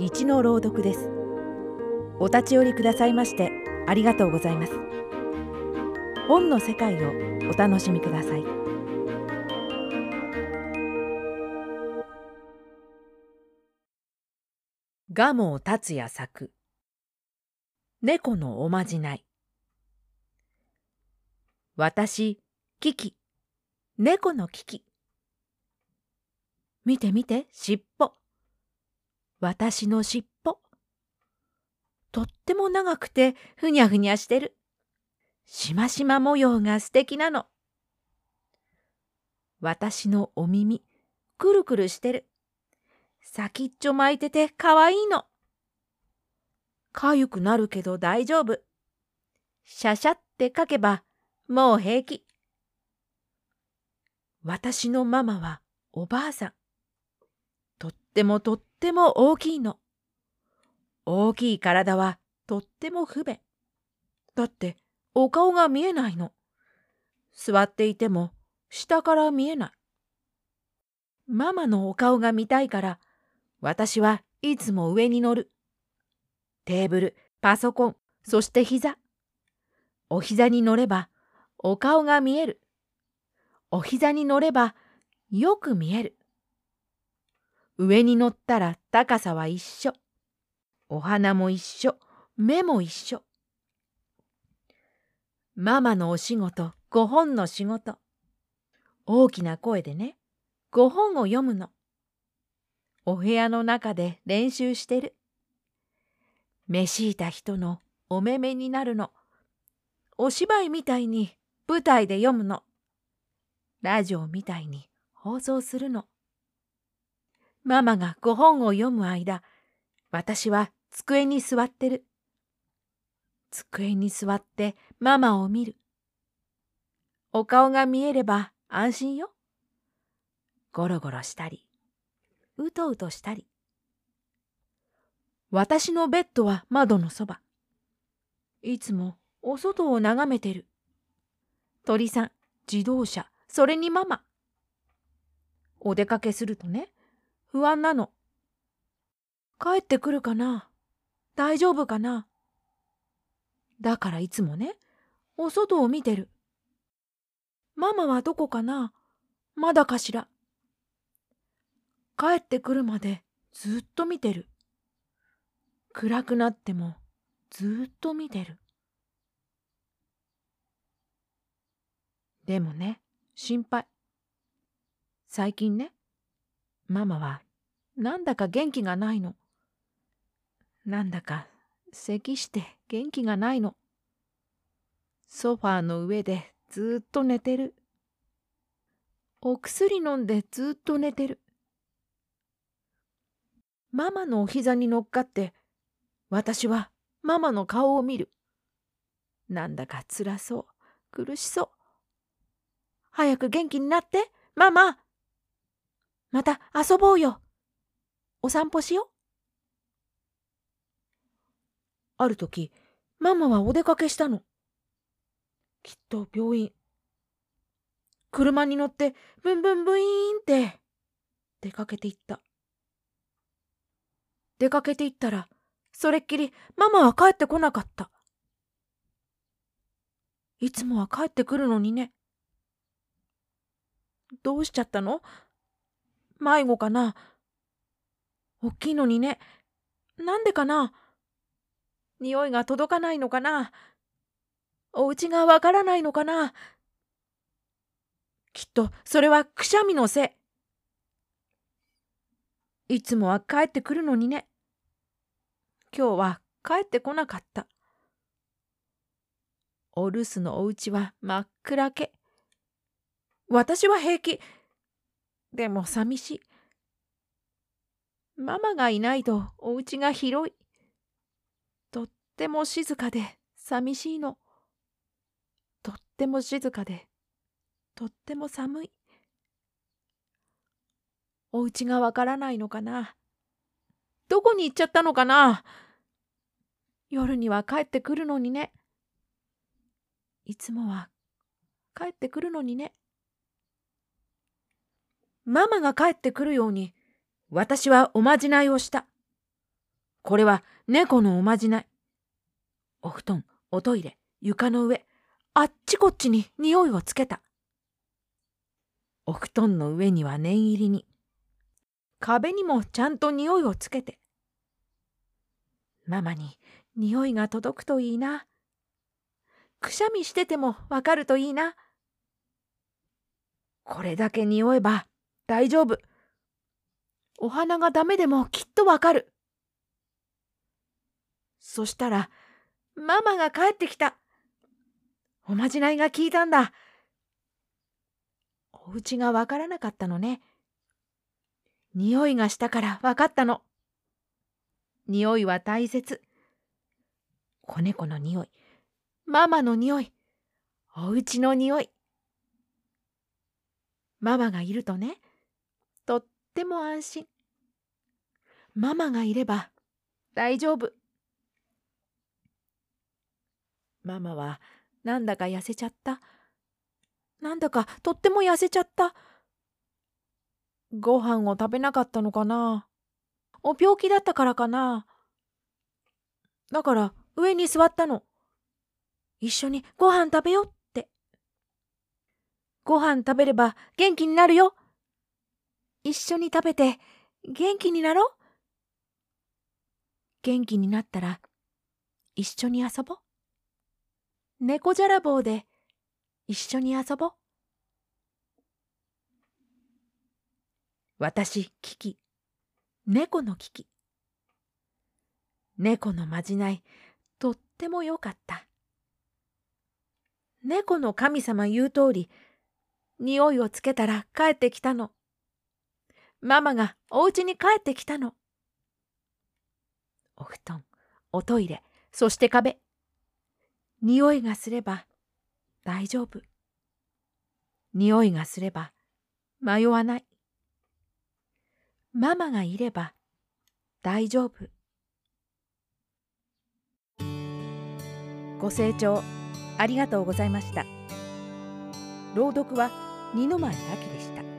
一の朗読です。お立ち寄りくださいましてありがとうございます。本の世界をお楽しみください。蒲生達也作。猫のおまじない。私、キキ、猫のキキ。見て見て、尻尾。私の尻尾。とっても長くてふにゃふにゃしてる。しましま模様が素敵なの。私のお耳、くるくるしてる。先っちょ巻いててかわいいの。かゆくなるけど大丈夫。シャシャって書けばもう平気。私のママはおばあさん。とってもとっても大きいの。大きい体はとっても不便。だってお顔が見えないの。座っていても下から見えない。ママのお顔が見たいから私はいつも上に乗る。テーブル、パソコン、そして膝。お膝に乗ればお顔が見える。お膝に乗ればよく見える。上に乗ったら高さは一緒。お花も一緒。目も一緒。ママのお仕事、5本の仕事。大きな声でね、5本を読むの。お部屋の中で練習してる。召しいた人のお目目になるの。お芝居みたいに舞台で読むの。ラジオみたいに放送するの。ママがご本を読む間、私は机に座ってる。机に座ってママを見る。お顔が見えれば安心よ。ゴロゴロしたり、うとうとしたり。私のベッドは窓のそば。いつもお外を眺めてる。鳥さん、自動車、それにママ。お出かけするとね、不安なの。帰ってくるかな？大丈夫かな？だからいつもね、お外を見てる。ママはどこかな？まだかしら帰ってくるまでずっと見てる。暗くなってもずっと見てる。でもね、心配。最近ね、ママはなんだか元気がないの。なんだか咳して元気がないの。ソファーの上でずっと寝てる。お薬飲んでずっと寝てる。ママのお膝に乗っかって私はママの顔を見る。なんだか辛そう、苦しそう。早く元気になって、ママ。また遊ぼうよ。お散歩しよう。ある時、ママはお出かけしたの。きっと病院。車に乗って、ブンブンブイーンって、出かけていった。出かけていったら、それっきりママは帰ってこなかった。いつもは帰ってくるのにね。どうしちゃったの？迷子かな？大きいのにね。なんでかな？匂いが届かないのかな？お家がわからないのかな？きっとそれはくしゃみのせい。いつもは帰ってくるのにね。今日は帰ってこなかった。お留守のお家は真っ暗け。私は平気。でも寂しい。ママがいないとお家が広い。とっても静かで寂しいの。とっても静かでとっても寒い。お家がわからないのかなどこに行っちゃったのかな夜には帰ってくるのにね。いつもは帰ってくるのにね。ママが帰ってくるように、私はおまじないをした。これは猫のおまじない。お布団、おトイレ、床の上、あっちこっちに匂いをつけた。お布団の上には念入りに、壁にもちゃんと匂いをつけて。ママに匂いが届くといいな。くしゃみしててもわかるといいな。これだけ匂えば大丈夫。お花がダメでもきっとわかる。そしたら、ママが帰ってきた。おまじないが効いたんだ。お家がわからなかったのね。匂いがしたからわかったの。匂いは大切。子猫の匂い、ママの匂い、お家の匂い。ママがいるとね、っても安心。ママがいれば大丈夫。ママはなんだか痩せちゃった？なんだかとっても痩せちゃった？ご飯を食べなかったのかな？お病気だったからかな？だから上に座ったの。一緒にご飯食べよって。ご飯食べれば元気になるよ。一緒に食べて元気になろう？元気になったら一緒に遊ぼう？猫じゃらぼうで一緒に遊ぼう？私、キキ。猫のキキ。猫のまじない、とってもよかった。猫の神様言う通り、匂いをつけたら帰ってきたの。ママがお家に帰ってきたの。お布団、おトイレ、そして壁。匂いがすれば大丈夫。匂いがすれば迷わない。ママがいれば大丈夫。ご清聴ありがとうございました。朗読は二の前明でした。